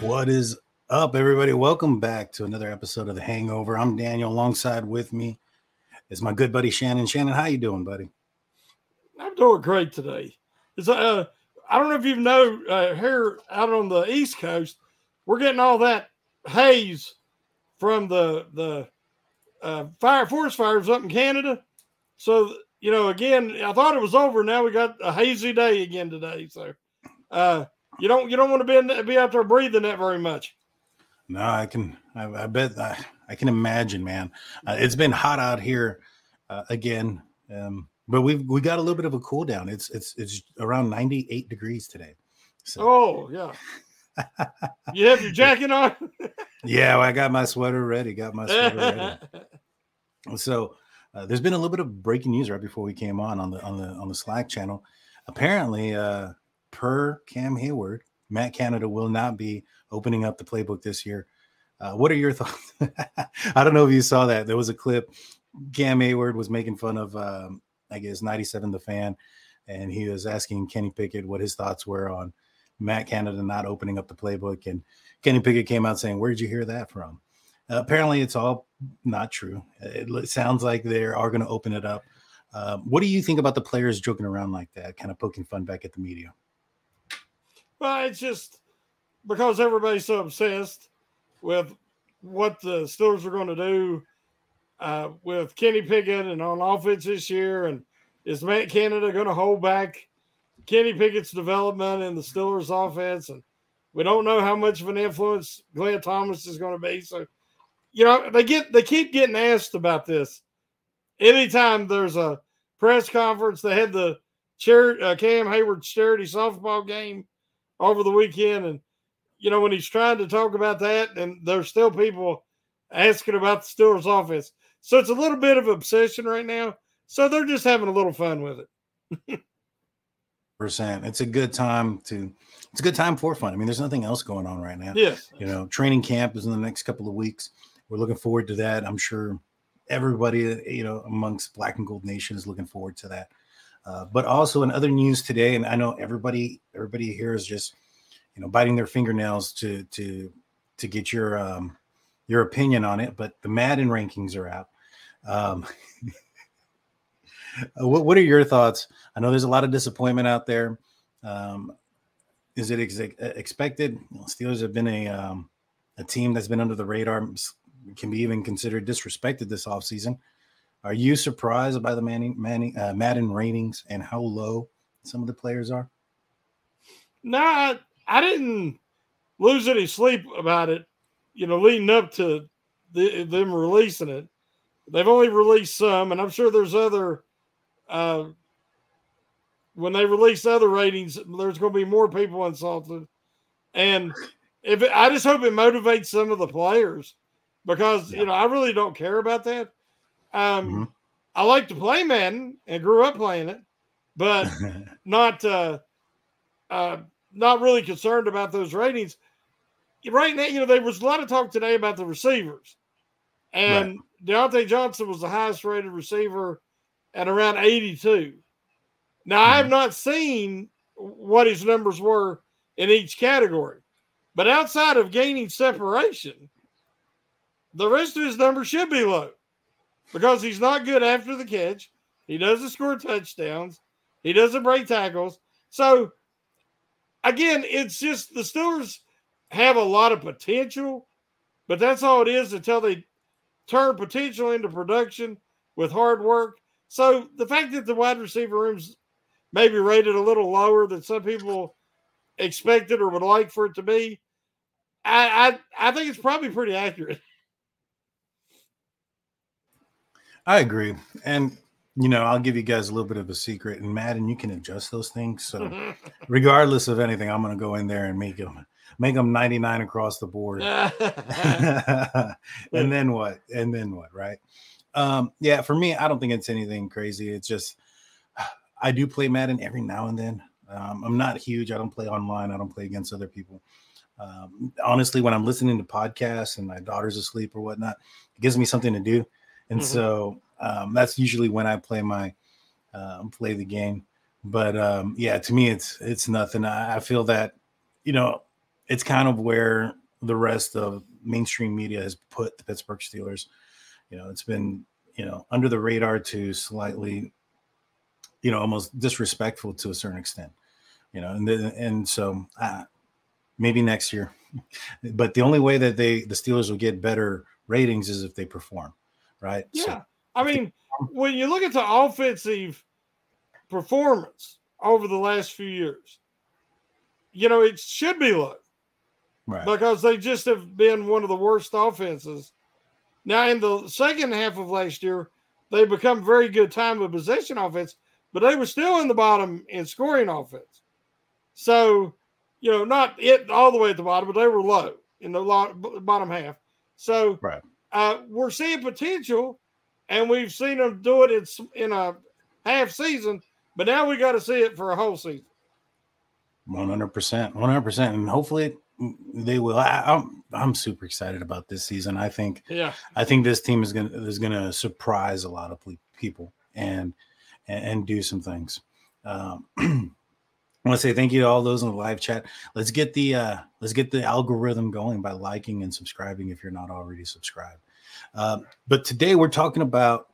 What is up, everybody? Welcome back to another episode of The Hangover. I'm Daniel. Alongside with me is my good buddy Shannon. Shannon, how you doing, buddy? I'm doing great today. It's uh, I don't know if you know uh, here out on the East Coast, we're getting all that haze from the the uh, fire forest fires up in Canada. So you know, again, I thought it was over. Now we got a hazy day again today. So uh, you don't you don't want to be in, be out there breathing that very much. No, I can. I, I bet I, I can imagine, man. Uh, it's been hot out here uh, again, um, but we've we got a little bit of a cool down. It's it's it's around 98 degrees today. So Oh yeah. you have your jacket on. yeah, well, I got my sweater ready. Got my sweater ready. So uh, there's been a little bit of breaking news right before we came on on the on the on the Slack channel. Apparently, uh, per Cam Heyward, Matt Canada will not be opening up the playbook this year. Uh, what are your thoughts? I don't know if you saw that. There was a clip. Cam Heyward was making fun of, um, I guess, 97 the fan, and he was asking Kenny Pickett what his thoughts were on Matt Canada not opening up the playbook. And Kenny Pickett came out saying, Where did you hear that from? Uh, apparently, it's all not true. It, sounds like they are going to open it up. Um, what do you think about the players joking around like that, kind of poking fun back at the media? Well, it's just because everybody's so obsessed with what the Steelers are going to do uh, with Kenny Pickett and on offense this year, and is Matt Canada going to hold back Kenny Pickett's development in the Steelers offense? And we don't know how much of an influence Glenn Thomas is going to be. So, you know, they get they keep getting asked about this. Anytime there's a press conference, they had the chair, uh, Cam Heyward charity softball game over the weekend, and you know when he's trying to talk about that, and there's still people asking about the Steelers office. So it's a little bit of obsession right now. So they're just having a little fun with it. Percent. It's a good time to. It's a good time for fun. I mean, there's nothing else going on right now. Yes. You know, training camp is in the next couple of weeks. We're looking forward to that. I'm sure everybody, you know, amongst Black and Gold Nation is looking forward to that. Uh, but also in other news today, and I know everybody, everybody here is just, you know, biting their fingernails to to to get your um, your opinion on it. But the Madden rankings are out. Um, what what are your thoughts? I know there's a lot of disappointment out there. Um, is it ex- expected? Steelers have been a um, a team that's been under the radar, can be even considered disrespected this offseason. Are you surprised by the Manning, Manning, uh, Madden ratings and how low some of the players are? No, I, I didn't lose any sleep about it. You know, leading up to the, them releasing it, they've only released some, and I'm sure there's other uh, when they release other ratings, there's going to be more people insulted. And if it, I just hope it motivates some of the players because you know I really don't care about that. Um, Mm-hmm. I like to play Madden and grew up playing it, but not uh, uh, not really concerned about those ratings. Right now, you know, there was a lot of talk today about the receivers, and Diontae Johnson was the highest rated receiver at around 82. Now, I have not seen what his numbers were in each category, but outside of gaining separation, the rest of his numbers should be low because he's not good after the catch. He doesn't score touchdowns. He doesn't break tackles. So, again, it's just the Steelers have a lot of potential, but that's all it is until they turn potential into production with hard work. So, the fact that the wide receiver room's maybe rated a little lower than some people expected or would like for it to be, I I, I think it's probably pretty accurate. I agree. And you know, I'll give you guys a little bit of a secret. And Madden, you can adjust those things. So, regardless of anything, I'm going to go in there and make them make them 99 across the board. and then what? And then what? Right? Um, yeah. For me, I don't think it's anything crazy. It's just I do play Madden every now and then. Um, I'm not huge. I don't play online. I don't play against other people. Um, honestly, when I'm listening to podcasts and my daughter's asleep or whatnot, it gives me something to do. And Mhm. so um, that's usually when I play my um, play the game. But um, yeah, to me, it's it's nothing. I, I feel that you know it's kind of where the rest of mainstream media has put the Pittsburgh Steelers. You know, it's been you know under the radar to slightly, you know, almost disrespectful to a certain extent. You know, and then, and so uh, maybe next year. But the only way that they the Steelers will get better ratings is if they perform, right? So- Yeah. I mean, when you look at the offensive performance over the last few years, you know, it should be low right. because they just have been one of the worst offenses. Now, in the second half of last year, they become very good time of possession offense, but they were still in the bottom in scoring offense. So, you know, not it all the way at the bottom, but they were low in the bottom half. So, right. Uh, we're seeing potential, and we've seen them do it in, in a half season, but now we got to see it for a whole season. One hundred percent, one hundred percent, and hopefully they will. I, I'm I'm super excited about this season. I think Yeah. I think this team is gonna is gonna surprise a lot of people and and, and do some things. Um, I want to say thank you to all those in the live chat. Let's get the uh, let's get the algorithm going by liking and subscribing if you're not already subscribed. Um, but today we're talking about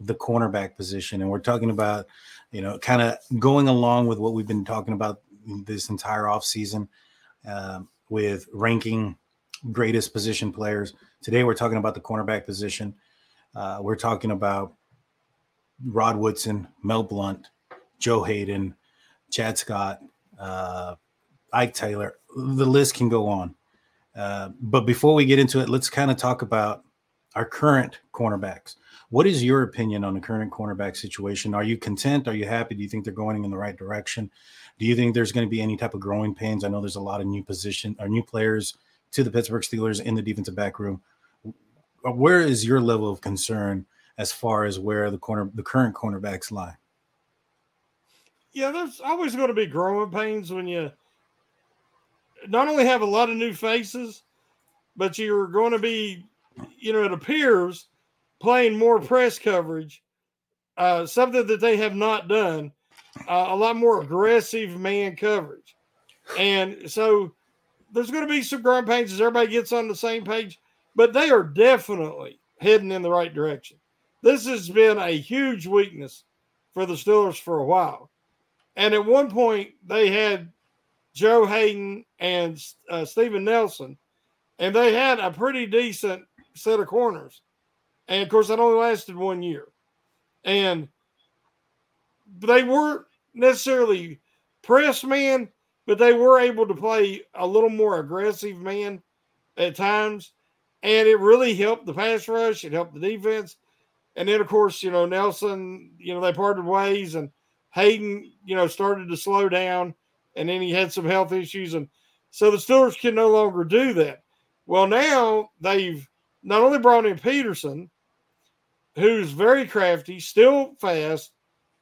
the cornerback position, and we're talking about you know kind of going along with what we've been talking about this entire offseason um, with ranking greatest position players. Today we're talking about the cornerback position. Uh, we're talking about Rod Woodson, Mel Blount, Joe Haden, Chad Scott, uh, Ike Taylor. The list can go on. Uh, but before we get into it, let's kind of talk about our current cornerbacks. What is your opinion on the current cornerback situation? Are you content? Are you happy? Do you think they're going in the right direction? Do you think there's going to be any type of growing pains? I know there's a lot of new position or new players to the Pittsburgh Steelers in the defensive back room. Where is your level of concern as far as where the corner the current cornerbacks lie? Yeah, there's always going to be growing pains when you not only have a lot of new faces, but you're going to be, you know, it appears playing more press coverage, uh, something that they have not done, uh, a lot more aggressive man coverage. And so there's going to be some growing pains as everybody gets on the same page, but they are definitely heading in the right direction. This has been a huge weakness for the Steelers for a while. And at one point, they had Joe Haden and uh, Steven Nelson, and they had a pretty decent set of corners. And of course, that only lasted one year. And they weren't necessarily press man, but they were able to play a little more aggressive man at times. And it really helped the pass rush, it helped the defense. And then, of course, you know, Nelson, you know, they parted ways and Haden, you know, started to slow down, and then he had some health issues, and so the Steelers can no longer do that. Well, now they've not only brought in Peterson, who's very crafty, still fast,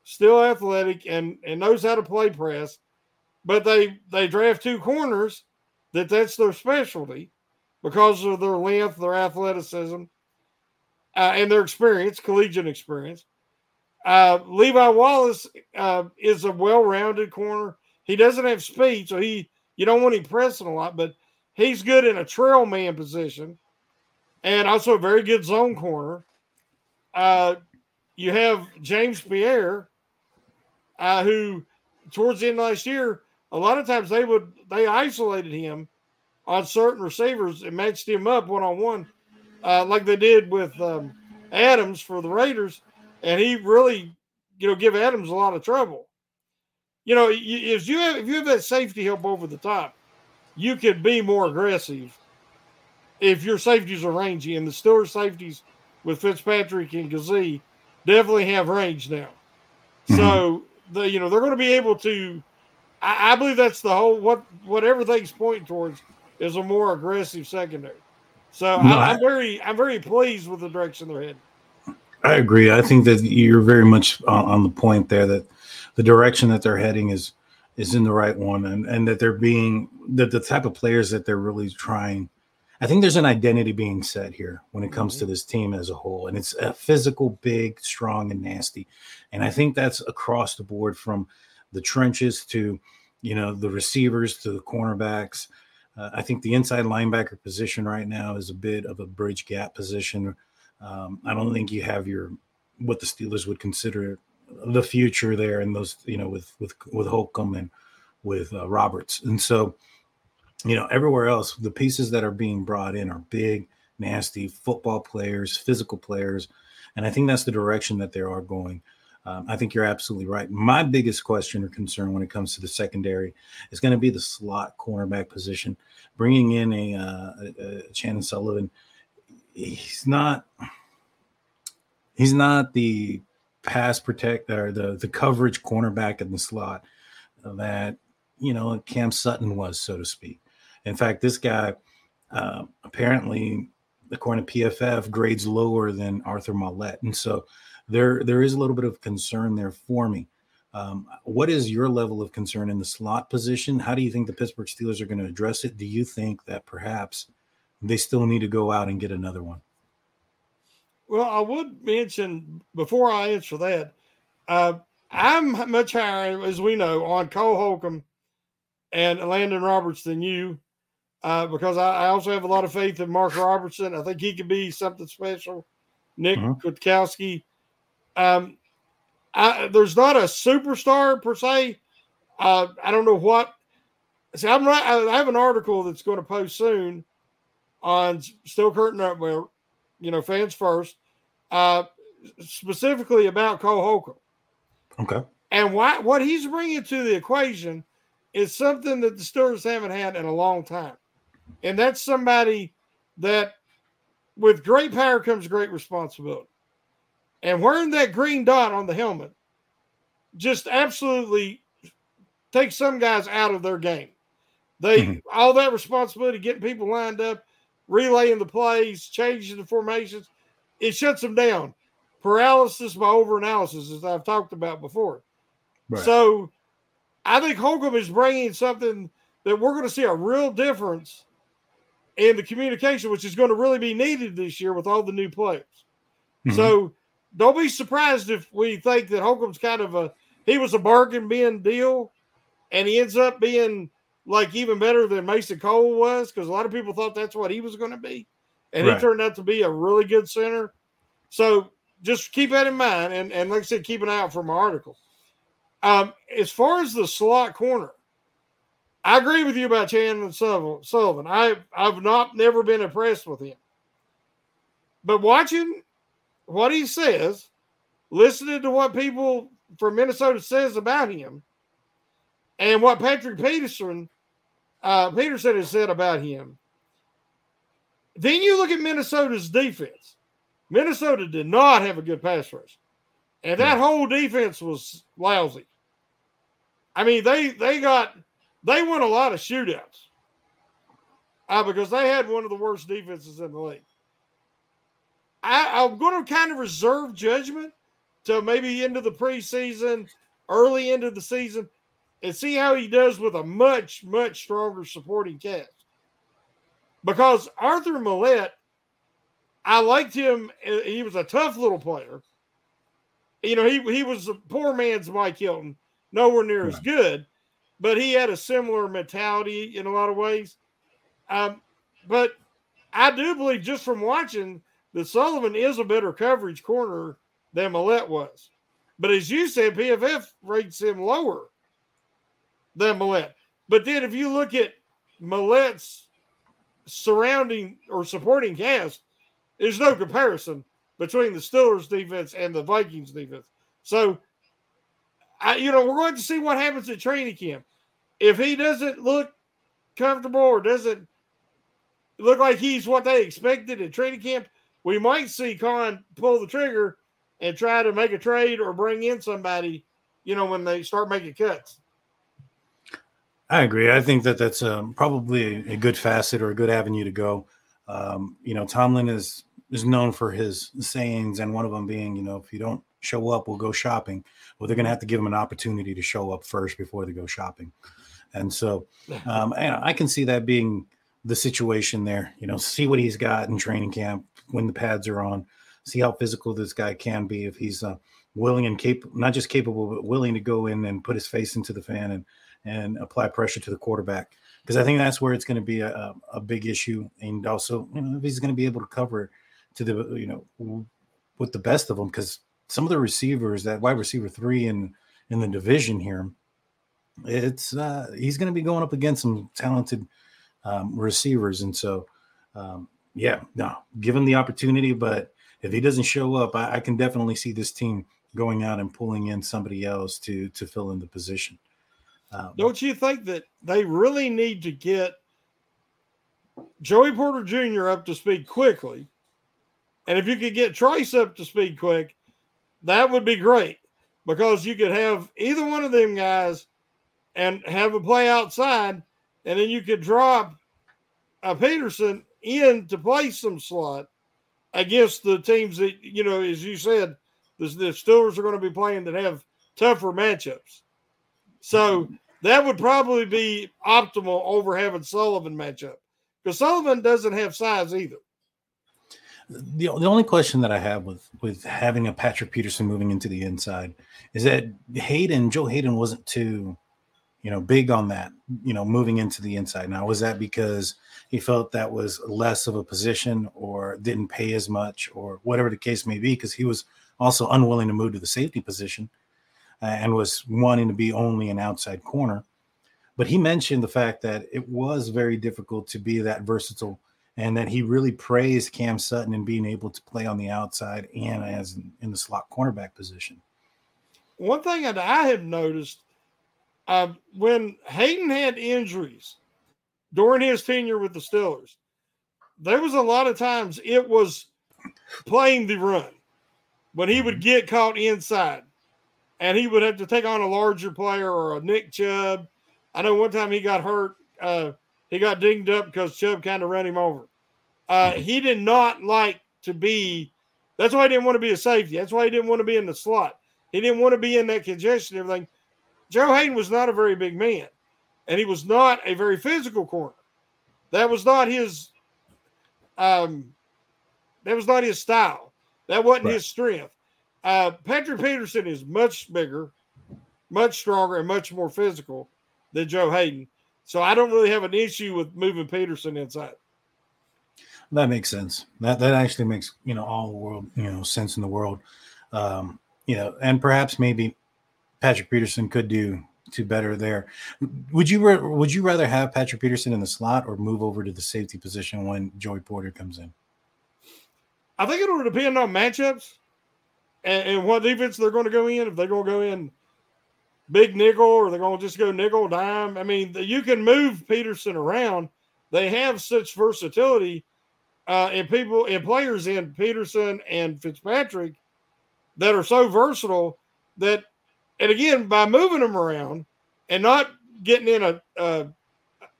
still athletic, and and knows how to play press, but they they draft two corners that that's their specialty because of their length, their athleticism, uh, and their experience, collegiate experience. Uh, Levi Wallace uh, is a well-rounded corner. He doesn't have speed, so he you don't want him pressing a lot, but he's good in a trail man position, and also a very good zone corner. Uh, you have James Pierre, uh, who towards the end of last year, a lot of times they would they isolated him on certain receivers and matched him up one on one, like they did with um, Adams for the Raiders, and he really, you know, give Adams a lot of trouble. You know, if you have if you have that safety help over the top, you could be more aggressive. If your safeties are rangy, and the Steelers safeties with Fitzpatrick and Kazee definitely have range now. Mm-hmm. So the you know they're going to be able to. I, I believe that's the whole what what everything's pointing towards is a more aggressive secondary. So no, I, am very I'm very pleased with the direction they're heading. I agree. I think that you're very much on, on, the point there that the direction that they're heading is is in the right one, and and that they're being that the type of players that they're really trying. I think there's an identity being set here when it comes mm-hmm. to this team as a whole, and it's a physical, big, strong, and nasty. And I think that's across the board from the trenches to you know the receivers to the cornerbacks uh, I think the inside linebacker position right now is a bit of a bridge gap position. Um, I don't think you have your what the Steelers would consider the future there, and those you know with with with Holcomb and with uh, Roberts, and so you know everywhere else the pieces that are being brought in are big, nasty football players, physical players, and I think that's the direction that they are going. Um, I think you're absolutely right. My biggest question or concern when it comes to the secondary is going to be the slot cornerback position. Bringing in a, uh, a, a Chandon Sullivan, he's not he's not the pass protect or the the coverage cornerback in the slot that you know Cam Sutton was, so to speak. In fact, this guy uh, apparently, according to PFF, grades lower than Arthur Maulet, and so there there is a little bit of concern there for me. Um, what is your level of concern in the slot position? How do you think the Pittsburgh Steelers are going to address it? Do you think that perhaps they still need to go out and get another one? Well, I would mention before I answer that, uh, I'm much higher, as we know, on Cole Holcomb and Landon Roberts than you, uh, because I, I, also have a lot of faith in Mark Robertson. I think he could be something special. Nick uh-huh. Kwiatkowski, um, I, there's not a superstar per se. Uh, I don't know what. See, I'm right. I have an article that's going to post soon on Steel Curtain Up, where you know, fans first, uh, specifically about Cole Holcomb. Okay. And why, what he's bringing to the equation is something that the Steelers haven't had in a long time. And that's somebody that, with great power comes great responsibility. And wearing that green dot on the helmet just absolutely takes some guys out of their game. They mm-hmm. all that responsibility, getting people lined up, relaying the plays, changing the formations, it shuts them down. Paralysis by overanalysis, as I've talked about before. Right. So I think Holcomb is bringing something that we're going to see a real difference in the communication, which is going to really be needed this year with all the new players. Mm-hmm. So don't be surprised if we think that Holcomb's kind of a he was a bargain bin deal, and he ends up being like even better than Mason Cole was because a lot of people thought that's what he was going to be, and right. he turned out to be a really good center. So just keep that in mind, and and like I said, keep an eye out for my article. Um, as far as the slot corner, I agree with you about Chandon Sullivan. I I've not never been impressed with him, but watching what he says, listening to what people from Minnesota says about him, and what Patrick Peterson uh, Peterson has said about him. Then you look at Minnesota's defense. Minnesota did not have a good pass rush, and that whole defense was lousy. I mean, they they got they won a lot of shootouts uh, because they had one of the worst defenses in the league. I, I'm going to kind of reserve judgment till maybe into the preseason, early into the season, and see how he does with a much, much stronger supporting cast. Because Arthur Maulet, I liked him. uh, He was a tough little player. You know, he, he was a poor man's Mike Hilton, nowhere near as good, but he had a similar mentality in a lot of ways. Um, but I do believe just from watching that Sullivan is a better coverage corner than Maulet was. But as you said, PFF rates him lower than Maulet. But then if you look at Maulet's surrounding or supporting cast, there's no comparison between the Steelers defense and the Vikings defense. So, I, you know, we're going to see what happens at training camp. If he doesn't look comfortable or doesn't look like he's what they expected at training camp, we might see Khan pull the trigger and try to make a trade or bring in somebody, you know, when they start making cuts. I agree. I think that that's um, probably a, good facet or a good avenue to go. Um, you know, Tomlin is is known for his sayings, and one of them being, you know, if you don't show up, we'll go shopping. Well, they're going to have to give him an opportunity to show up first before they go shopping. And so, um, and I can see that being the situation there. You know, see what he's got in training camp when the pads are on. See how physical this guy can be if he's uh, willing and capable, not just capable, but willing to go in and put his face into the fan and and apply pressure to the quarterback. Because I think that's where it's going to be a, a, big issue, and also you know if he's going to be able to cover to the you know with the best of them. Because some of the receivers, that wide receiver three in in the division here, it's uh, he's going to be going up against some talented um, receivers, and so um, yeah, no, give him the opportunity. But if he doesn't show up, I, I can definitely see this team going out and pulling in somebody else to to fill in the position. Um, Don't you think that they really need to get Joey Porter Jr. up to speed quickly? And if you could get Trice up to speed quick, that would be great because you could have either one of them guys and have a play outside, and then you could drop a Peterson in to play some slot against the teams that, you know, as you said, the, the Steelers are going to be playing that have tougher matchups. So that would probably be optimal over having Sullivan matchup because Sullivan doesn't have size either. The, the only question that I have with with having a Patrick Peterson moving into the inside is that Haden Joe Haden wasn't too you know big on that you know moving into the inside. Now was that because he felt that was less of a position or didn't pay as much or whatever the case may be because he was also unwilling to move to the safety position uh, and was wanting to be only an outside corner. But he mentioned the fact that it was very difficult to be that versatile and that he really praised Cam Sutton and being able to play on the outside and as in, in the slot cornerback position. One thing that I have noticed uh, when Haden had injuries during his tenure with the Steelers, there was a lot of times it was playing the run when he would get caught inside and he would have to take on a larger player or a Nick Chubb. I know one time he got hurt. Uh, he got dinged up because Chubb kind of ran him over. Uh, he did not like to be. That's why he didn't want to be a safety. That's why he didn't want to be in the slot. He didn't want to be in that congestion. and Everything. Joe Haden was not a very big man, and he was not a very physical corner. That was not his. Um, that was not his style. That wasn't Right. his strength. Uh, Patrick Peterson is much bigger, much stronger, and much more physical than Joe Haden. So I don't really have an issue with moving Peterson inside. That makes sense. That that actually makes you know all the world you know sense in the world. Um, you know, and perhaps maybe Patrick Peterson could do to better there. Would you would you rather have Patrick Peterson in the slot or move over to the safety position when Joey Porter comes in? I think it'll depend on matchups and, and what defense they're going to go in. If they're going to go in big nickel or they're going to just go nickel dime. I mean, you can move Peterson around. They have such versatility uh, and people and players in Peterson and Fitzpatrick that are so versatile that, and again, by moving them around, and not getting in a, a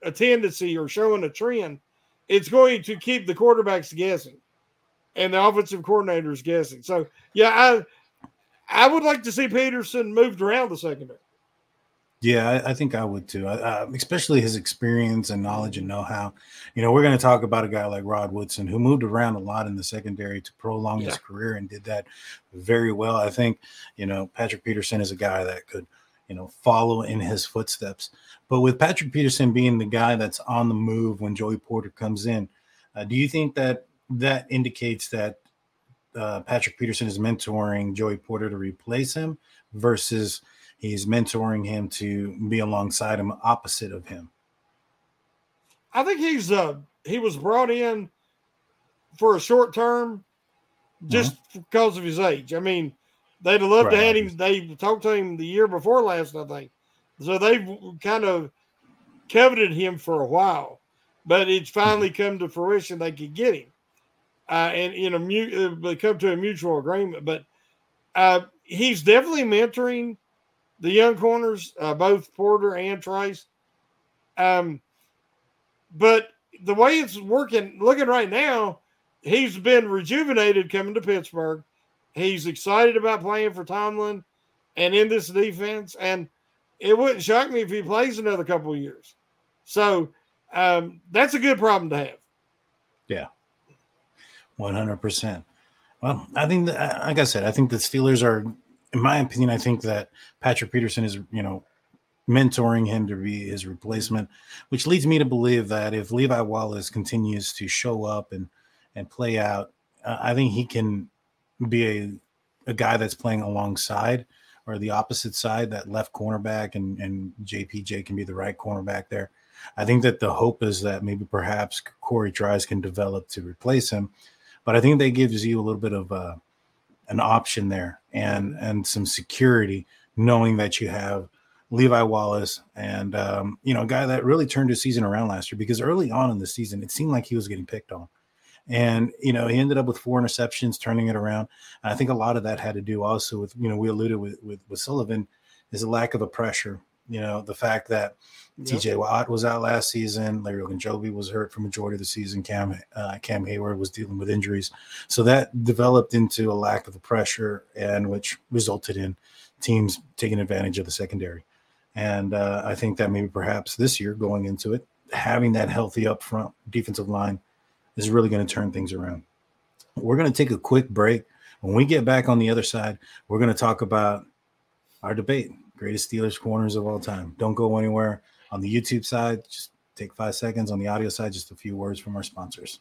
a tendency or showing a trend, it's going to keep the quarterbacks guessing and the offensive coordinators guessing. So yeah, I I would like to see Peterson moved around the secondary. Yeah, I, I think I would too. Uh, especially his experience and knowledge and know-how. You know, we're going to talk about a guy like Rod Woodson who moved around a lot in the secondary to prolong Yeah. his career and did that very well. I think you know Patrick Peterson is a guy that could you know follow in his footsteps. But with Patrick Peterson being the guy that's on the move when Joey Porter comes in, uh, do you think that that indicates that uh, Patrick Peterson is mentoring Joey Porter to replace him versus he's mentoring him to be alongside him, opposite of him? I think he's uh he was brought in for a short term just because of his age. I mean, they'd have loved to Right. had him. They talked to him the year before last, I think. So they've kind of coveted him for a while, but it's finally come to fruition they could get him, uh, and in a mu- uh, come to a mutual agreement. But uh, he's definitely mentoring the young corners, uh, both Porter and Trice. Um, but the way it's working, looking right now, he's been rejuvenated coming to Pittsburgh. He's excited about playing for Tomlin and in this defense. And it wouldn't shock me if he plays another couple years. So um, that's a good problem to have. Yeah, one hundred percent. Well, I think that, like I said, I think the Steelers are, in my opinion, I think that Patrick Peterson is, you know, mentoring him to be his replacement, which leads me to believe that if Levi Wallace continues to show up and and play out, uh, I think he can be a a guy that's playing alongside or the opposite side, that left cornerback, and and JPJ can be the right cornerback there. I think that the hope is that maybe perhaps Corey Trice can develop to replace him, but I think that gives you a little bit of uh, an option there and and some security, knowing that you have Levi Wallace and um, you know a guy that really turned his season around last year because early on in the season it seemed like he was getting picked on, and you know he ended up with four interceptions, turning it around. And I think a lot of that had to do also with you know we alluded with with, with Sullivan is a lack of the pressure. You know the fact that TJ Watt was out last season. Larry Ogunjobi was hurt for majority of the season. Cam uh, Cam Heyward was dealing with injuries, so that developed into a lack of the pressure, and which resulted in teams taking advantage of the secondary. And uh, I think that maybe perhaps this year going into it, having that healthy up front defensive line is really going to turn things around. We're going to take a quick break. When we get back on the other side, we're going to talk about our debate greatest Steelers corners of all time. Don't go anywhere on the YouTube side. Just take five seconds. On the audio side, just a few words from our sponsors.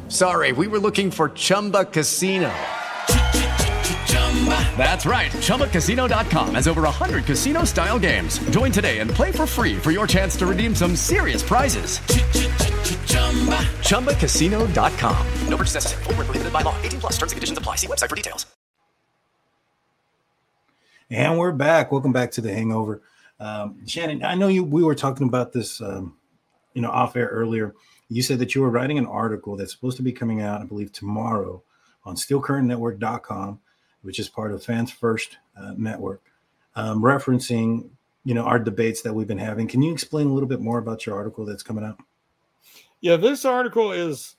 sorry, we were looking for Chumba Casino. That's right. ChumbaCasino.com has over 100 casino style games. Join today and play for free for your chance to redeem some serious prizes. ChumbaCasino.com. No purchase necessary. Where prohibited by law. 18 plus terms and conditions apply. See website for details. And we're back. Welcome back to the Hangover. Um, Shannon, I know you. We were talking about this, um, you know, off air earlier. You said that you were writing an article that's supposed to be coming out, I believe, tomorrow on SteelCurtainNetwork.com, which is part of Fans First uh, Network, um, referencing, you know, our debates that we've been having. Can you explain a little bit more about your article that's coming out? Yeah, this article is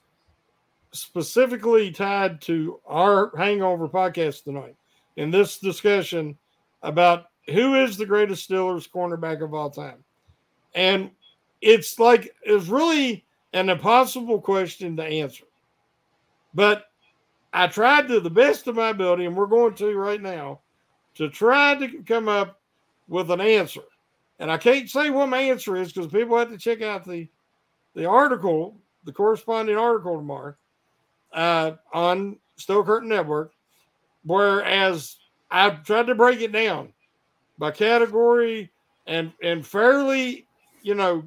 specifically tied to our Hangover podcast tonight. In this discussion about who is the greatest Steelers cornerback of all time. And it's like it's really an impossible question to answer. But I tried to the best of my ability, and we're going to right now, to try to come up with an answer. And I can't say what my answer is because people have to check out the the article, the corresponding article tomorrow uh, on Steel Curtain Network. Whereas I've tried to break it down by category and and fairly, you know,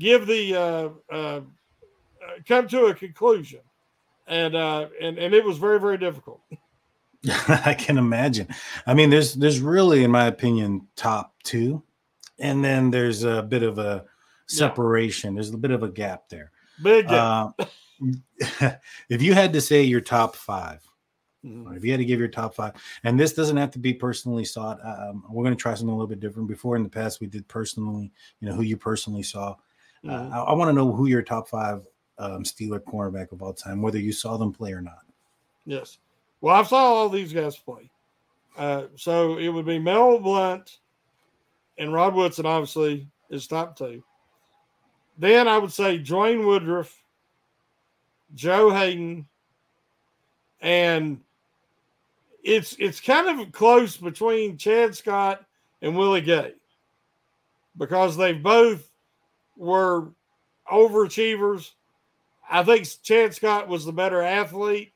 give the uh, uh, come to a conclusion, and uh, and and it was very very difficult. I can imagine. I mean, there's there's really, in my opinion, top two, and then there's a bit of a separation. There's a bit of a gap there. Big gap. Uh, if you had to say your top 5 Mhm. if you had to give your top five, and this doesn't have to be personally sought, um, we're going to try something a little bit different. Before in the past, we did personally, you know, who you personally saw. Uh, Mhm. I, I want to know who your top five um, Steeler cornerback of all time, whether you saw them play or not. Yes. Well, I saw all these guys play. Uh, so it would be Mel Blount and Rod Woodson, obviously, is top two. Then I would say Dwayne Woodruff, Joe Haden, and it's it's kind of close between Chad Scott and Willie Gay because they both were overachievers. I think Chad Scott was the better athlete,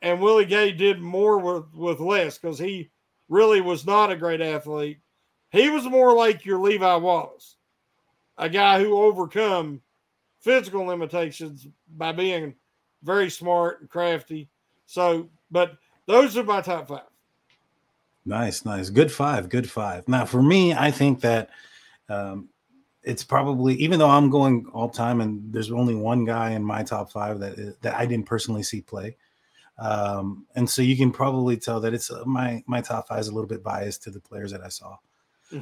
and Willie Gay did more with, with less because he really was not a great athlete. He was more like your Levi Wallace, a guy who overcome physical limitations by being very smart and crafty. So, but those are my top five. Nice, nice. Good five, good five. Now, for me, I think that um, it's probably even though I'm going all time, and there's only one guy in my top five that is, that I didn't personally see play, um, and so you can probably tell that it's uh, my my top five is a little bit biased to the players that I saw.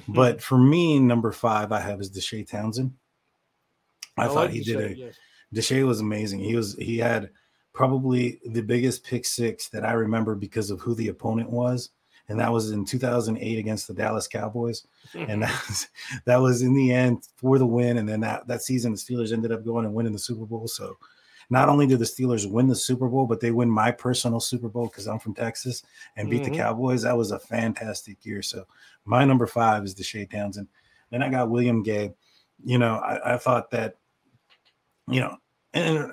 But for me, number five I have is Deshea Townsend. I, thought like he you did a yes. Deshea was amazing. He was he had probably the biggest pick six that I remember because of who the opponent was, and that was in 2008 against the Dallas Cowboys, and that was, that was in the end for the win. And then that that season, the Steelers ended up going and winning the Super Bowl. So not only did the Steelers win the Super Bowl, but they win my personal Super Bowl because I'm from Texas and beat Mhm. the Cowboys. That was a fantastic year. So my number five is the Deshea Townsend. Then I got William Gay. You know, I, I thought that, you know, and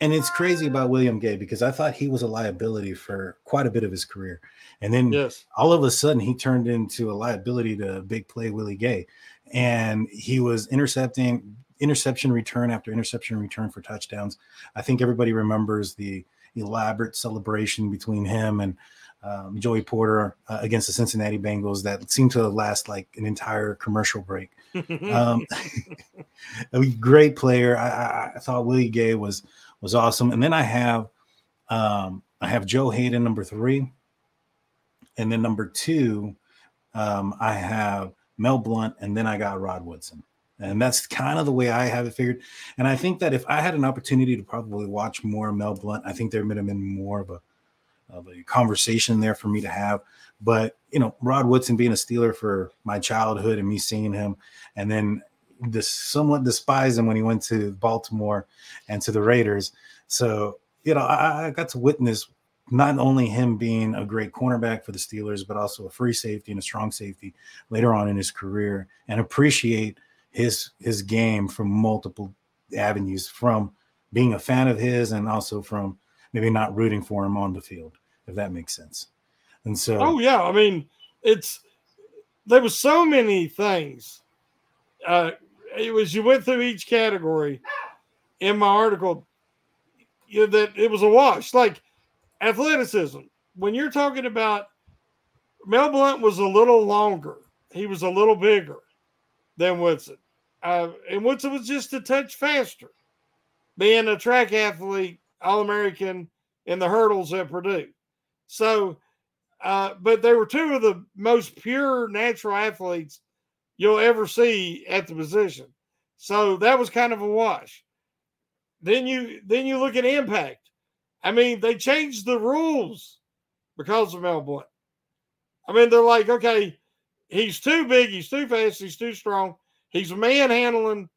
and it's crazy about William Gay because I thought he was a liability for quite a bit of his career. And then Yes. all of a sudden he turned into a liability to big play Willie Gay. And he was intercepting interception return after interception return for touchdowns. I think everybody remembers the elaborate celebration between him and um, Joey Porter uh, against the Cincinnati Bengals that seemed to last like an entire commercial break. Um, a great player. I, I, I thought Willie Gay was was awesome. And then I have um, I have Joe Haden number three, and then number two, um, I have Mel Blount, and then I got Rod Woodson. And that's kind of the way I have it figured. And I think that if I had an opportunity to probably watch more Mel Blount, I think there would have been more of a of a conversation there for me to have. But you know, Rod Woodson being a Steeler for my childhood and me seeing him, and then this somewhat despised him when he went to Baltimore and to the Raiders. So you know, I, I got to witness not only him being a great cornerback for the Steelers, but also a free safety and a strong safety later on in his career, and appreciate his his game from multiple avenues, from being a fan of his and also from maybe not rooting for him on the field, if that makes sense. And so, oh yeah, I mean, it's there was so many things. Uh, it was you went through each category in my article. You know, that it was a wash, like athleticism. When you're talking about Mel Blount was a little longer, he was a little bigger than Woodson, uh, and Woodson was just a touch faster. Being a track athlete, All American in the hurdles at Purdue, so uh, but they were two of the most pure natural athletes you'll ever see at the position. So that was kind of a wash. Then you then you look at impact. I mean, they changed the rules because of Mel Blount. I mean, they're like, okay, he's too big, he's too fast, he's too strong, he's manhandling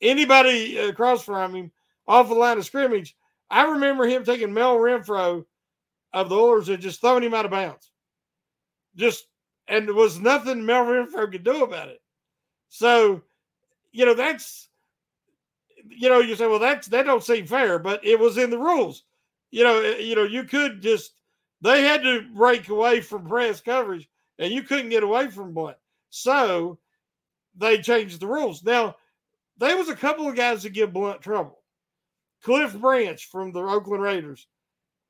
anybody across from him off the line of scrimmage. I remember him taking Mel Renfro of the Oilers and just throwing him out of bounds. Just and there was nothing Mel Renfro could do about it. So, you know, that's you know, you say, well, that's that don't seem fair, but it was in the rules. You know, eh, you know, you could just they had to break away from press coverage, and you couldn't get away from Blount. So they changed the rules. Now, there was a couple of guys that give Blount trouble. Cliff Branch from the Oakland Raiders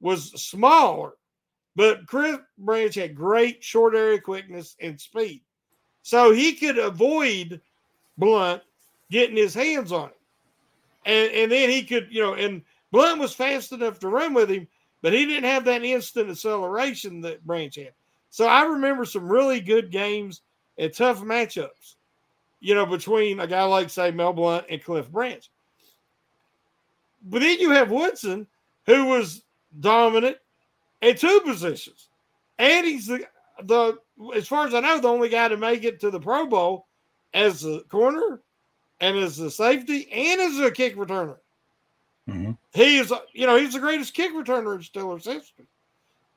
was smaller, but Cliff Branch had great short area quickness and speed. So he could avoid Blount getting his hands on it. And, and then he could, you know, and Blount was fast enough to run with him, but he didn't have that instant acceleration that Branch had. So I remember some really good games and tough matchups, you know, between a guy like, say, Mel Blount and Cliff Branch. But then you have Woodson, who was dominant at two positions. And he's the, the as far as I know, the only guy to make it to the Pro Bowl as a corner and as a safety and as a kick returner. Mm-hmm. He is, you know, he's the greatest kick returner in Steelers history.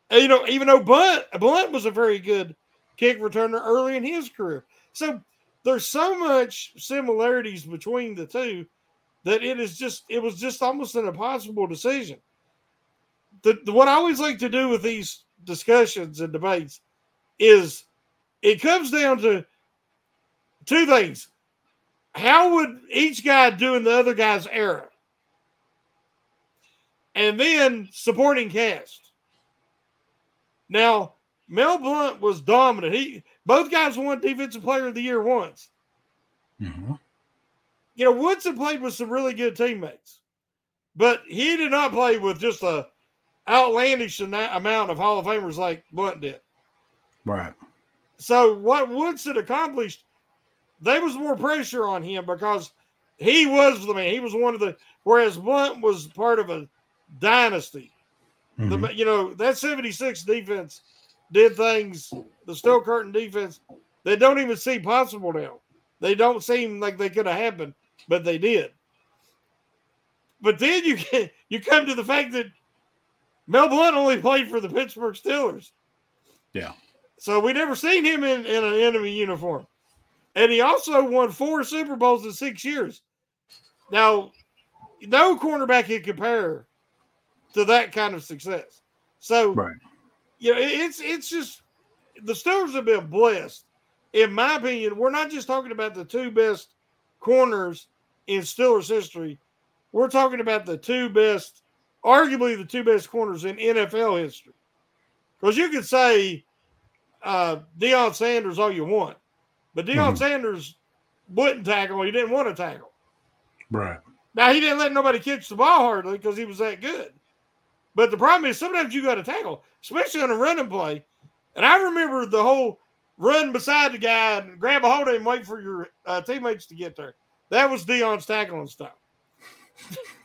And, you know, even though Blunt, Blount was a very good kick returner early in his career. So there's so much similarities between the two that it is just, it was just almost an impossible decision. The, the what I always like to do with these discussions and debates is it comes down to two things. How would each guy do in the other guy's era? And then supporting cast. Now, Mel Blount was dominant. He both guys won defensive player of the year once. Mm-hmm. You know, Woodson played with some really good teammates, but he did not play with just a outlandish amount of Hall of Famers like Blount did. Right. So what Woodson accomplished, there was more pressure on him because he was the man. He was one of the whereas Blount was part of a dynasty. Mm-hmm. The, you know, that 76 defense did things, the Steel Curtain defense, they don't even seem possible now. They don't seem like they could have happened, but they did. But then you get, you come to the fact that Mel Blount only played for the Pittsburgh Steelers. Yeah. So we never seen him in, in an enemy uniform. And he also won four Super Bowls in six years. Now, no cornerback can compare to that kind of success. So, right. you know, it's it's just the Steelers have been blessed. In my opinion, we're not just talking about the two best corners in Steelers history. We're talking about the two best, arguably the two best corners in NFL history. Because you could say uh, Deion Sanders all you want, but Deion Mm-hmm. Sanders wouldn't tackle. He didn't want to tackle. Right. Now he didn't let nobody catch the ball hardly because he was that good. But the problem is sometimes you got to tackle, especially on a running play. And I remember the whole run beside the guy and grab a hold of him, wait for your uh, teammates to get there. That was Deion's tackling style.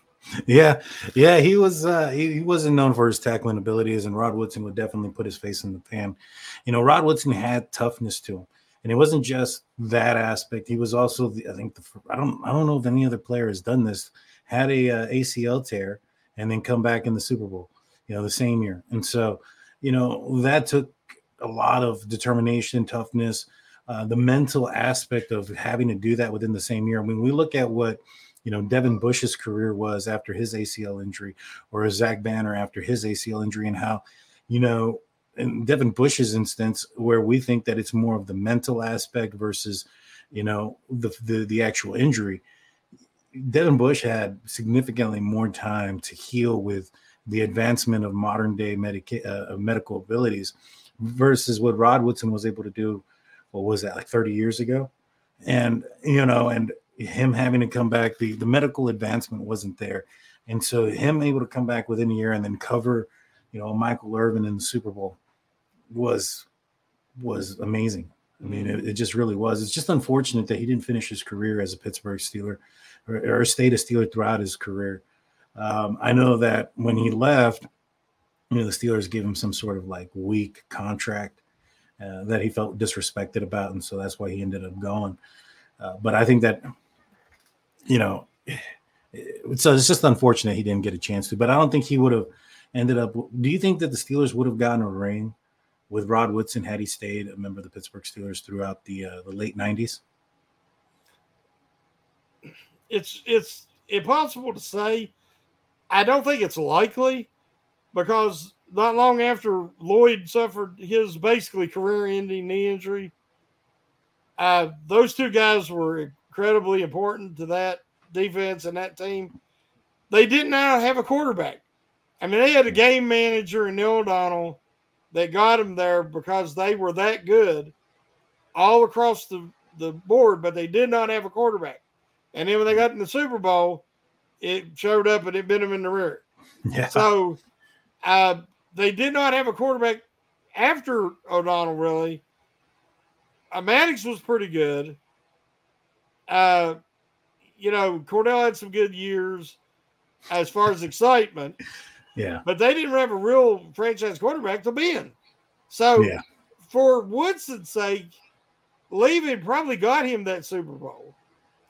Yeah, yeah, he was uh he, he wasn't known for his tackling abilities, and Rod Woodson would definitely put his face in the pan. You know, Rod Woodson had toughness to him, and it wasn't just that aspect. He was also the I think the I don't I don't know if any other player has done this, had a uh, ACL tear and then come back in the Super Bowl, you know, the same year. And so, you know, that took a lot of determination, toughness, uh, the mental aspect of having to do that within the same year. When we look at what you know Devin Bush's career was after his ACL injury, or Zach Banner after his ACL injury, and how you know in Devin Bush's instance, where we think that it's more of the mental aspect versus, you know, the the, the actual injury. Devin Bush had significantly more time to heal with the advancement of modern day medica- uh, medical abilities versus what Rod Woodson was able to do. What was that like 30 years ago? And you know, and him having to come back, the the medical advancement wasn't there, and so him able to come back within a year and then cover, you know, Michael Irvin in the Super Bowl was was amazing. I mean, it, it, just really was. It's just unfortunate that he didn't finish his career as a Pittsburgh Steeler or, or stayed a Steeler throughout his career. Um, I know that when he left, you know, the Steelers gave him some sort of like weak contract uh, that he felt disrespected about, and so that's why he ended up going. Uh, but I think that, you know, so it's just unfortunate he didn't get a chance to. But I don't think he would have ended up. Do you think that the Steelers would have gotten a ring with Rod Woodson had he stayed a member of the Pittsburgh Steelers throughout the uh, the late '90s? It's it's impossible to say. I don't think it's likely because not long after Lloyd suffered his basically career-ending knee injury, uh, those two guys were incredibly important to that defense and that team. They did not have a quarterback. I mean, they had a game manager in Neil O'Donnell that got them there because they were that good all across the, the board, but they did not have a quarterback. And then when they got in the Super Bowl, it showed up and it bit them in the rear. Yeah. So uh, they did not have a quarterback after O'Donnell, really. Uh, Maddox was pretty good. Uh, you know, Kordell had some good years as far as excitement. Yeah. But they didn't have a real franchise quarterback to be in. So yeah. for Woodson's sake, leaving probably got him that Super Bowl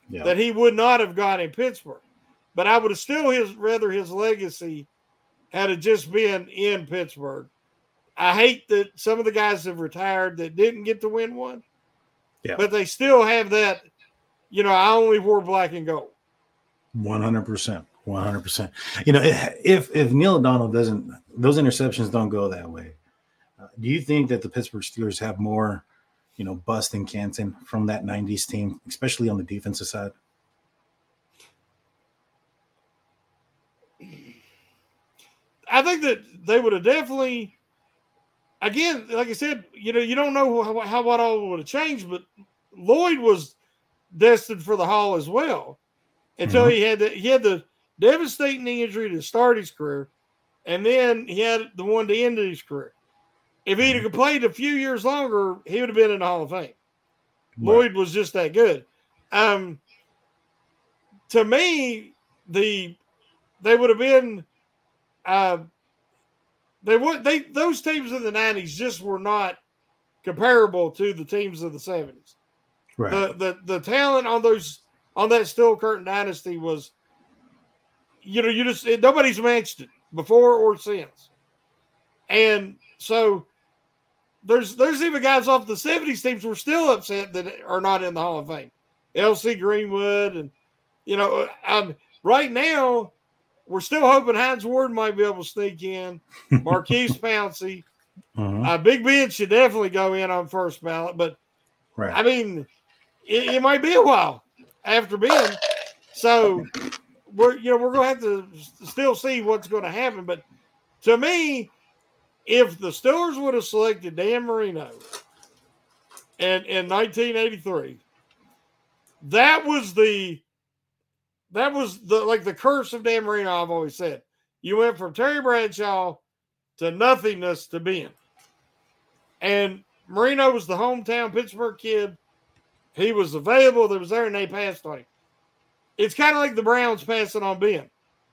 yeah. that he would not have got in Pittsburgh. But I would have still his rather his legacy had it just been in Pittsburgh. I hate that some of the guys have retired that didn't get to win one. Yeah. But they still have that, you know, I only wore black and gold. 100%. 100%. You know, if if Neil O'Donnell doesn't those interceptions don't go that way. Uh, do you think that the Pittsburgh Steelers have more, you know, bust Canton from that 90s team, especially on the defensive side? I think that they would have definitely again, like I said, you know, you don't know how, how what all would have changed, but Lloyd was destined for the Hall as well until mm-hmm. he had the he had the devastating injury to start his career, and then he had the one to end his career. If he'd have played a few years longer, he would have been in the Hall of Fame. Right. Lloyd was just that good. Um, to me, the they would have been uh, they would they those teams in the nineties just were not comparable to the teams of the seventies. Right. The the the talent on those on that Steel Curtain dynasty was, you know, you just nobody's matched it before or since, and so there's there's even guys off the seventies teams who are still upset that are not in the Hall of Fame. L.C. Greenwood and you know, um, right now we're still hoping Hines Ward might be able to sneak in. Maurkice Pouncey. Uh-huh. Uh, Big Ben should definitely go in on first ballot, but right. I mean, it, it, might be a while after Ben. So we're you know we're gonna have to still see what's going to happen. But to me, if the Steelers would have selected Dan Marino and in 1983, that was the that was the like the curse of Dan Marino. I've always said you went from Terry Bradshaw to nothingness to Ben, and Marino was the hometown Pittsburgh kid. He was available. That was there, and they passed on him. It's kind of like the Browns passing on Ben.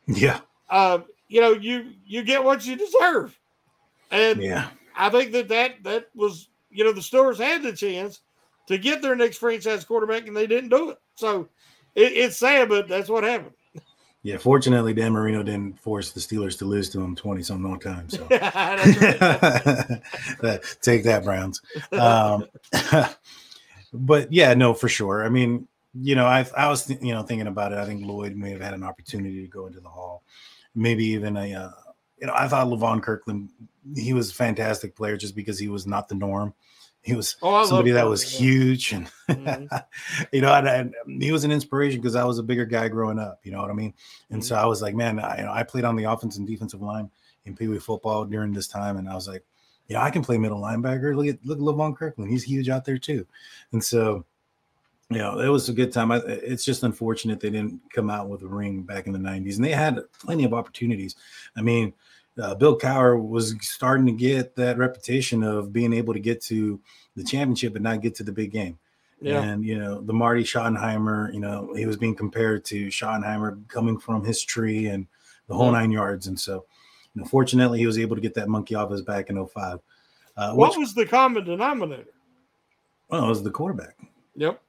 Yeah. Uh, you know, you you get what you deserve, and yeah, I think that that that was you know the Steelers had the chance to get their next franchise quarterback, and they didn't do it. So it, it's sad, but that's what happened. Yeah, fortunately, Dan Marino didn't force the Steelers to lose to him twenty some more times. So take that, Browns. Um, but yeah, no, for sure. I mean, you know, I I was th- you know thinking about it. I think Lloyd may have had an opportunity to go into the Hall, maybe even a uh, you know, I thought Levon Kirkland, he was a fantastic player just because he was not the norm. He was Oh, somebody that was huge, and Mm-hmm. you know, and, and he was an inspiration because I was a bigger guy growing up. You know what I mean? And Mm-hmm. so I was like, man, I, you know, I played on the offense and defensive line in Pee Wee football during this time, and I was like, know, I can play middle linebacker. Look at look at Levon Kirkland; he's huge out there too. And so, you know, it was a good time. I, it's just unfortunate they didn't come out with a ring back in the '90s, and they had plenty of opportunities. I mean, uh, Bill Cowher was starting to get that reputation of being able to get to the championship but not get to the big game. Yeah. And you know, the Marty Schottenheimer, you know, he was being compared to Schottenheimer coming from his tree and the whole nine yards. And so, you know, fortunately, he was able to get that monkey off his back in 05. Uh, What which, was the common denominator? well, it was the quarterback. Yep.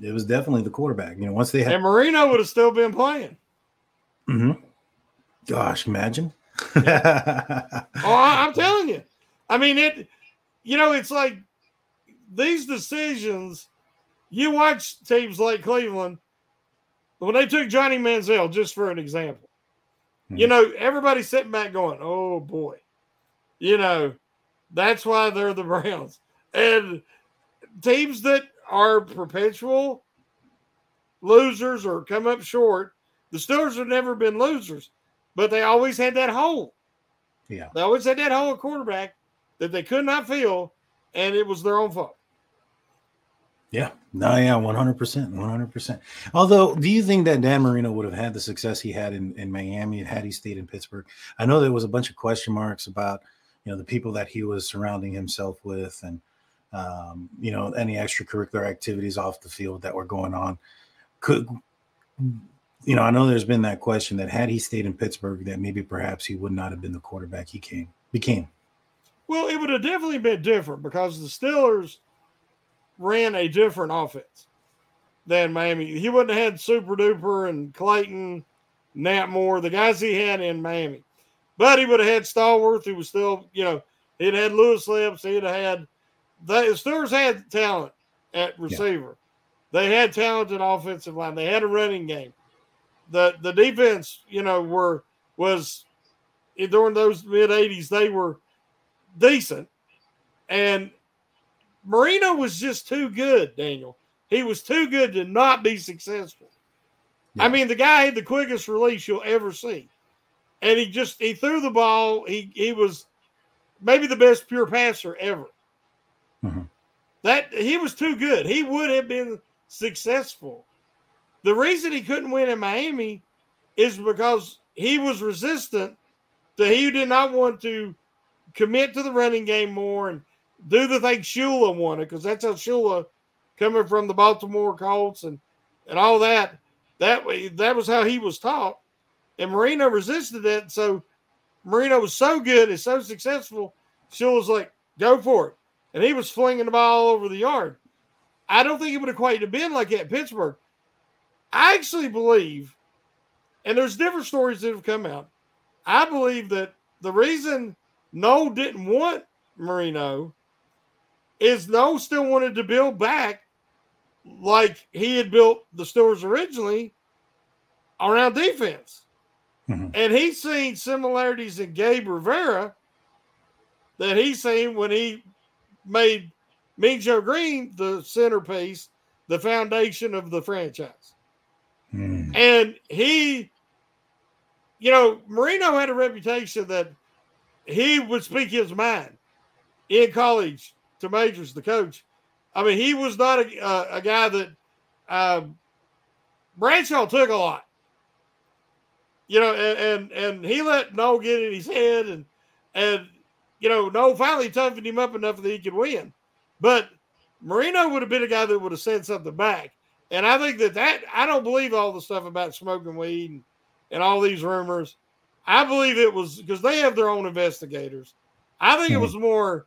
It was definitely the quarterback. You know, once they had, And Marino would have still been playing. Mhm. gosh, imagine. Oh, I, I'm telling you. I mean, it. You know, it's like these decisions. You watch teams like Cleveland when they took Johnny Manziel, just for an example. You hmm. know, everybody's sitting back going, "Oh boy," you know, that's why they're the Browns. And teams that are perpetual losers or come up short, the Steelers have never been losers, but they always had that hole. Yeah. They always had that hole at quarterback that they could not fill, and it was their own fault. Yeah, no, yeah, one hundred percent, one hundred percent. Although, do you think that Dan Marino would have had the success he had in, in Miami had he stayed in Pittsburgh? I know there was a bunch of question marks about you know the people that he was surrounding himself with, and um, you know any extracurricular activities off the field that were going on. Could you know? I know there's been that question that had he stayed in Pittsburgh, that maybe perhaps he would not have been the quarterback he came became. Well, it would have definitely been different because the Steelers ran a different offense than Miami. He wouldn't have had Super Duper and Clayton, Nat Moore, the guys he had in Miami. But he would have had Stallworth, who was still, you know, he'd had Louis Lipps, he'd have had the Steelers had talent at receiver. They had talented offensive line. They had a running game. The the defense, you know, were was during those mid 80s, they were decent. And Marino was just too good, Daniel. He was too good to not be successful. I mean, the guy had the quickest release you'll ever see. And he just he threw the ball. He he was maybe the best pure passer ever. Mm-hmm. That he was too good. He would have been successful. The reason he couldn't win in Miami is because he was resistant to he did not want to commit to the running game more and do the thing Shula wanted because that's how Shula coming from the Baltimore Colts and and all that. That way that was how he was taught. And Marino resisted that. So Marino was so good and so successful Shula's like go for it. And he was flinging the ball all over the yard. I don't think it would quite have been like in Pittsburgh. I actually believe and there's different stories that have come out. I believe that the reason Noll didn't want Marino is Noll still wanted to build back like he had built the Steelers originally around defense. Mm-hmm. And he's seen similarities in Gabe Rivera that he's seen when he made Mean Joe Greene the centerpiece, the foundation of the franchise. Mm. And he, you know, Marino had a reputation that he would speak his mind in college to Majors, the coach. I mean, he was not a, a, a guy that um, Bradshaw took a lot, you know, and, and and he let Noll get in his head, and and you know, Noll finally toughened him up enough that he could win. But Marino would have been a guy that would have said something back, and I think that that I don't believe all the stuff about smoking weed and, and all these rumors. I believe it was because they have their own investigators. I think it was more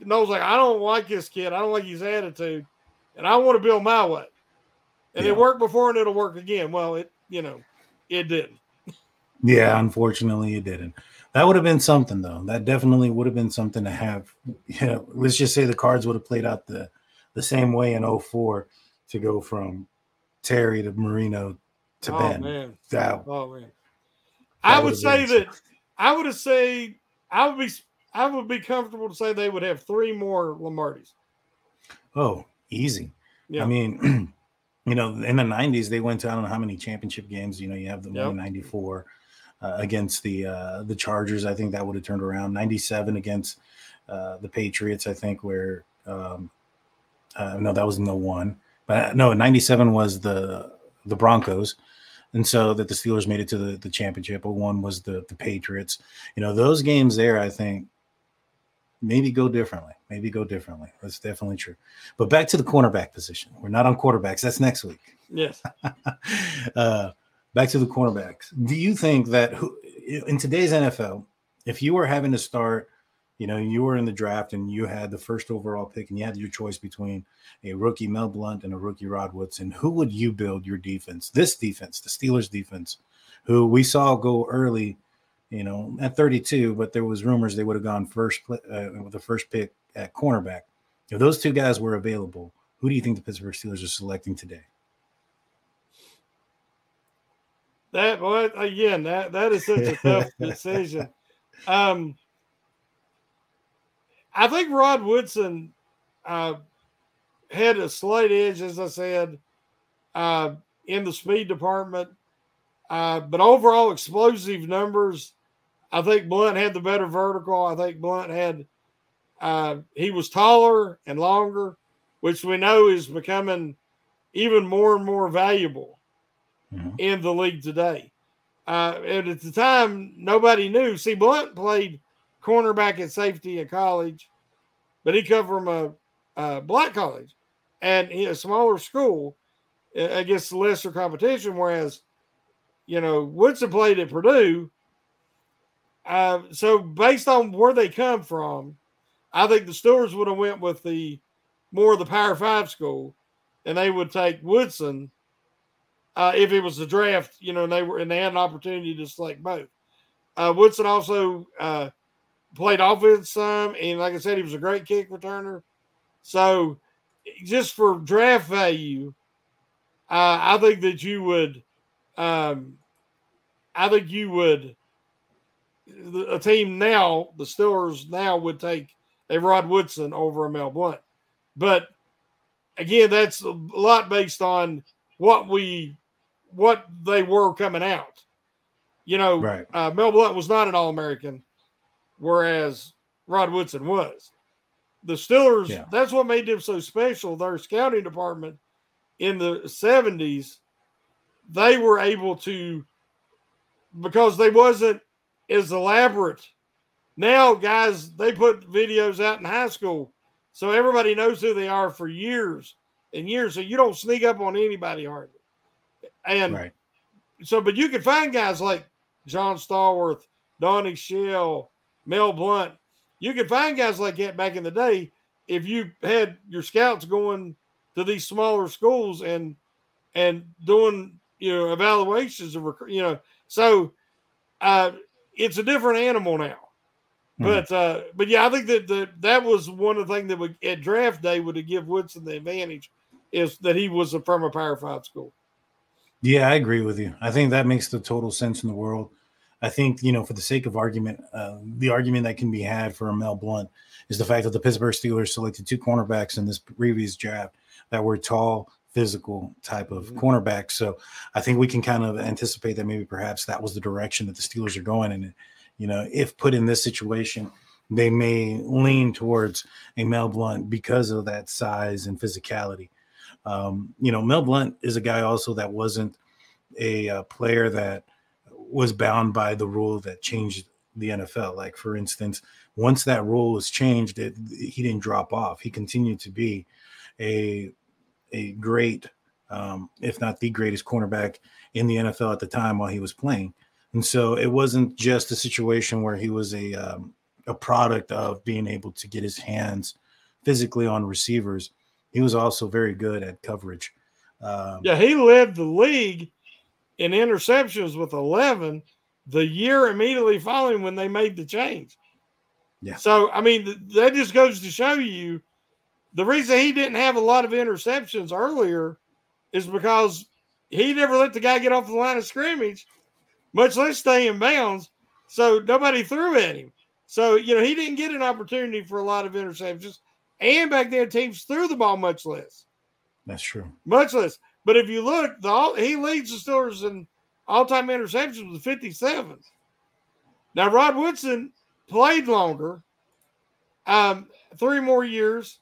Noll's like I don't like this kid. I don't like his attitude, and I want to build my way. And it worked before, and it'll work again. Well, it you know, it didn't. Yeah, unfortunately, it didn't. That would have been something, though. That definitely would have been something to have. You know, let's just say the cards would have played out the the same way in 04 to go from Terry to Marino to oh Ben. man, That, oh man. that I would would say that I would have say I would be I would be comfortable to say they would have three more Lombardis. Oh, easy. Yeah. I mean, you know, in the '90s they went to I don't know how many championship games. You know, you have the Yep. in '94 uh, against the uh, the Chargers. I think that would have turned around. '97 against uh, the Patriots. I think where um, uh, no, that was no one, but uh, no, '97 was the the Broncos. And so that the Steelers made it to the, the championship, but one was the the Patriots. You know, those games there, I think maybe go differently. Maybe go differently. That's definitely true. But back to the cornerback position. We're not on quarterbacks. That's next week. Yes. uh, back to the cornerbacks. Do you think that who, in today's NFL, if you were having to start, you know, you were in the draft and you had the first overall pick and you had your choice between a rookie Mel Blount and a rookie Rod Woodson, who would you build your defense? This defense, the Steelers defense, who we saw go early, you know, at 32, but there was rumors they would have gone first uh, with the first pick at cornerback. If those two guys were available, who do you think the Pittsburgh Steelers are selecting today? That what again? That that is such a tough decision. Um, I think Rod Woodson uh, had a slight edge, as I said, uh, in the speed department. Uh, but overall explosive numbers, I think Blount had the better vertical. I think Blount had uh, he was taller and longer, which we know is becoming even more and more valuable in the league today. Uh, and at the time, nobody knew. See, Blount played cornerback and safety in college, but he come from a, a black college and he, a smaller school against lesser competition. Whereas, you know, Woodson played at Purdue. Uh, so based on where they come from, I think the Steelers would have went with the more of the Power Five school, and they would take Woodson uh, if it was the draft, you know, and they were and they had an opportunity to select both. Uh, Woodson also uh, played offense some, and like I said, he was a great kick returner. So, just for draft value, uh, I think that you would, um, I think you would, a team now, the Steelers now would take a Rod Woodson over a Mel Blount, but again, that's a lot based on what we what they were coming out. You know, Right. uh, Mel Blount was not an All American, whereas Rod Woodson was. The Steelers, Yeah. that's what made them so special. Their scouting department in the 70s, they were able to, because they wasn't as elaborate. Now, guys, they put videos out in high school, so everybody knows who they are for years and years. So you don't sneak up on anybody hardly. And Right. so, but you can find guys like John Stallworth, Donnie Shell, Mel Blount. You can find guys like that back in the day if you had your scouts going to these smaller schools and and doing you know evaluations of recruit. You know, so uh, it's a different animal now. Hmm. But uh, but yeah, I think that the, that was one of the things that would at draft day would give Woodson the advantage is that he was from a Power Five school. Yeah, I agree with you. I think that makes the total sense in the world. I think, you know, for the sake of argument, uh, the argument that can be had for Mel Blount is the fact that the Pittsburgh Steelers selected two cornerbacks in this previous draft that were tall, physical type of cornerback, So I think we can kind of anticipate that maybe perhaps that was the direction that the Steelers are going. And, you know, if put in this situation, they may lean towards a Mel Blount because of that size and physicality. Um, you know, Mel Blount is a guy also that wasn't a, uh player that was bound by the rule that changed the NFL. Like, for instance, once that rule was changed, it, he didn't drop off. He continued to be a a great, um, if not the greatest cornerback in the NFL at the time while he was playing. And so it wasn't just a situation where he was a um, a product of being able to get his hands physically on receivers. He was also very good at coverage. Um, Yeah, he led the league in interceptions with 11 the year immediately following when they made the change. Yeah. So, I mean, th- that just goes to show you the reason he didn't have a lot of interceptions earlier is because he never let the guy get off the line of scrimmage, much less stay in bounds. So nobody threw at him. So, you know, he didn't get an opportunity for a lot of interceptions. And back then, teams threw the ball much less. That's true. Much less. But if you look, the all, he leads the Steelers in all time interceptions with 57. Now, Rod Woodson played longer, um, three more years,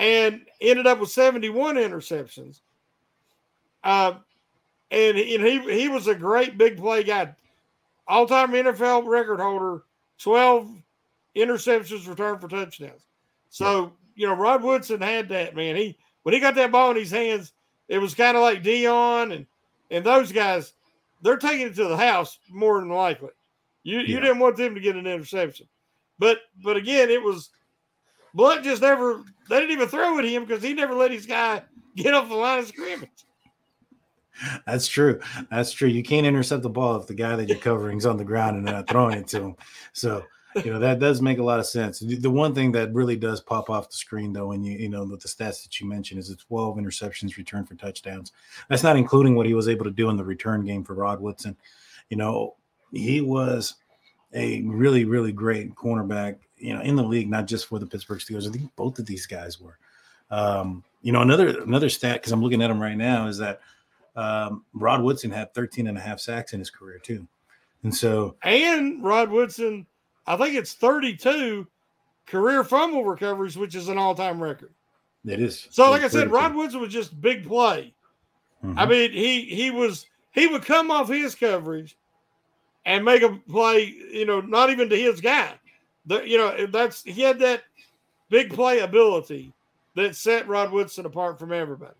and ended up with 71 interceptions. Uh, and, he, and he, he was a great big play guy. All time NFL record holder, 12 interceptions returned for touchdowns. So, you know, Rod Woodson had that, man. He when he got that ball in his hands, it was kind of like Deion and and those guys, they're taking it to the house more than likely. You you didn't want them to get an interception. But but again, it was Blount just never they didn't even throw at him because he never let his guy get off the line of scrimmage. That's true. That's true. You can't intercept the ball if the guy that you're covering is on the ground and not throwing it to him. So, you know, that does make a lot of sense. The one thing that really does pop off the screen, though, when you, you know, with the stats that you mentioned, is the 12 interceptions returned for touchdowns. That's not including what he was able to do in the return game for Rod Woodson. You know, he was a really, really great cornerback, you know, in the league, not just for the Pittsburgh Steelers. I think both of these guys were. Um, you know, another another stat, because I'm looking at them right now, is that um, Rod Woodson had 13 and a half sacks in his career, too. And so, And Rod Woodson, I think it's 32 career fumble recoveries, which is an all-time record. it is. So, like I said, 32. Rod Woodson was just big play. Mhm. I mean, he he was he would come off his coverage and make a play, you know, not even to his guy. The, you know, that's he had that big play ability that set Rod Woodson apart from everybody.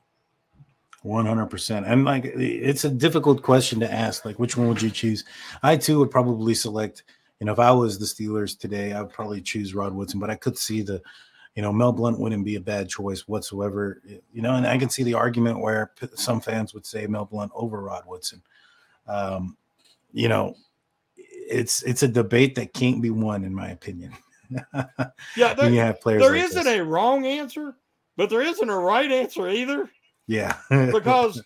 100%. And like, it's a difficult question to ask. Like, which one would you choose? I too would probably select, you know, if I was the Steelers today, I would probably choose Rod Woodson, but I could see the, you know, Mel Blount wouldn't be a bad choice whatsoever, you know, and I can see the argument where some fans would say Mel Blount over Rod Woodson. Um, you know, it's it's a debate that can't be won, in my opinion. Yeah, there, you have players there like isn't this. a wrong answer, but there isn't a right answer either. Yeah, because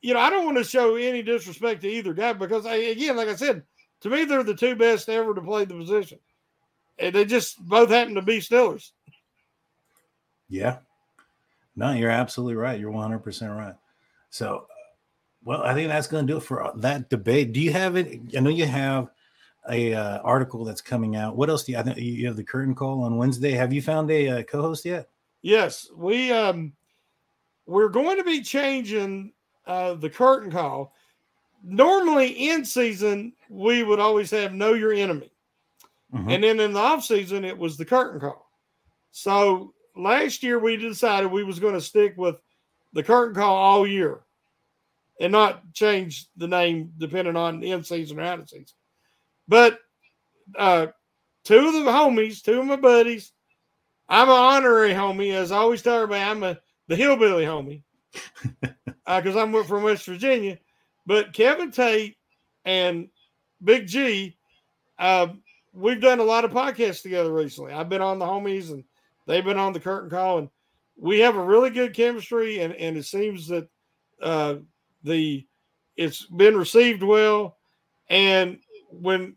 you know I don't want to show any disrespect to either guy because I, again, like I said, to me they're the two best ever to play the position, and they just both happen to be Steelers. Yeah. No, you're absolutely right. You're 100% right. So, well, I think that's going to do it for uh, that debate. Do you have it? I know you have a uh, article that's coming out. What else do you? I think you have the curtain call on Wednesday. Have you found a uh, co-host yet? Yes, we um we're going to be changing uh the curtain call. Normally in season we would always have know your enemy. Mhm. And then in the off season it was the curtain call. So last year we decided we was going to stick with the curtain call all year and not change the name depending on in season or out of season. But uh two of the homies, two of my buddies, I'm an honorary homie, as I always tell everybody. I'm a the hillbilly homie because I'm from West Virginia. But Kevin Tate and Big G, uh, we've done a lot of podcasts together recently. I've been on the homies, and they've been on the curtain call, and we have a really good chemistry. And and it seems that uh, the it's been received well. And when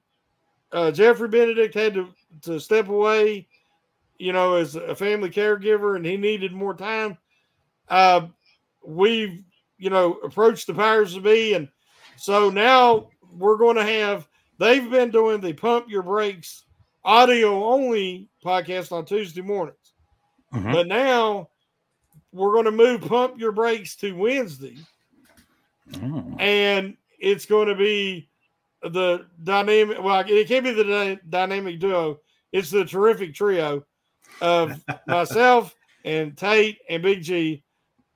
uh, Jeffrey Benedict had to to step away you know, as a family caregiver and he needed more time. Uh, we've, you know, approached the powers to be. And so now we're going to have, they've been doing the Pump Your Brakes audio only podcast on Tuesday mornings. Mhm. But now we're going to move Pump Your Brakes to Wednesday. Oh. And it's going to be the dynamic, well, it can't be the dy- dynamic duo. It's the terrific trio of myself and Tate and Big G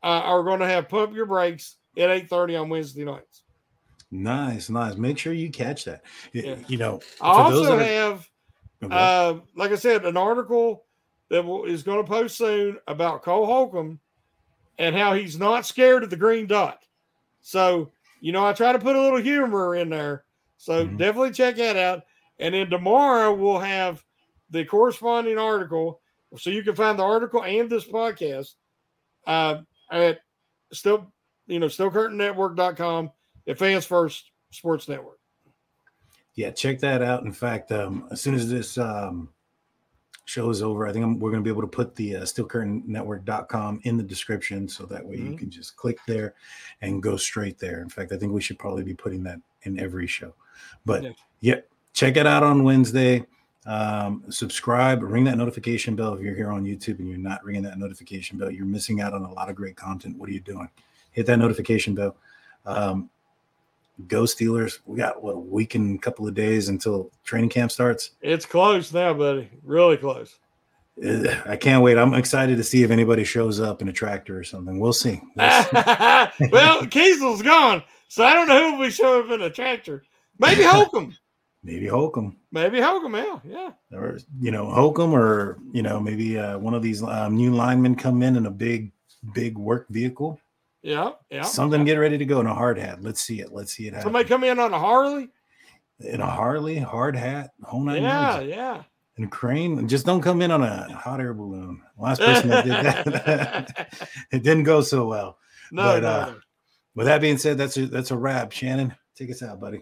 uh, are going to have pump your brakes at eight thirty on Wednesday nights. Nice, nice. Make sure you catch that. Yeah. You know, I also are- have, Okay. uh, like I said, an article that will, is going to post soon about Cole Holcomb and how he's not scared of the green dot. So you know, I try to put a little humor in there. So Mhm. definitely check that out. And then tomorrow we'll have the corresponding article, so you can find the article and this podcast uh, at still, you know, steelcurtainnetwork.com at Fans First Sports Network. yeah, check that out. In fact, um, as soon as this um, show is over, I think I'm, we're going to be able to put the uh, steelcurtainnetwork.com in the description so that way Mhm. you can just click there and go straight there. In fact, I think we should probably be putting that in every show. But Yeah. yeah, check it out on Wednesday. Um, subscribe, ring that notification bell if you're here on YouTube and you're not ringing that notification bell. You're missing out on a lot of great content. What are you doing? Hit that notification bell. Um, go Steelers. We got what a week and a couple of days until training camp starts. It's close now, buddy. Really close. I can't wait. I'm excited to see if anybody shows up in a tractor or something. We'll see. We'll see. well, Keisel's gone, so I don't know who will show up in a tractor. Maybe Holcomb. Maybe Holcomb. Maybe Holcomb. Yeah, yeah. or you know Holcomb, or you know maybe uh, one of these um, new linemen come in in a big, big work vehicle. Yeah, yeah. Something get ready to go in a hard hat. Let's see it. Let's see it happen. Somebody come in on a Harley. in a Harley, hard hat, whole nine Yeah, yards. yeah. And a crane. Just don't come in on a hot air balloon. Last person that did that, it didn't go so well. No, but no, uh, with that being said, that's a that's a wrap. Shannon, take us out, buddy.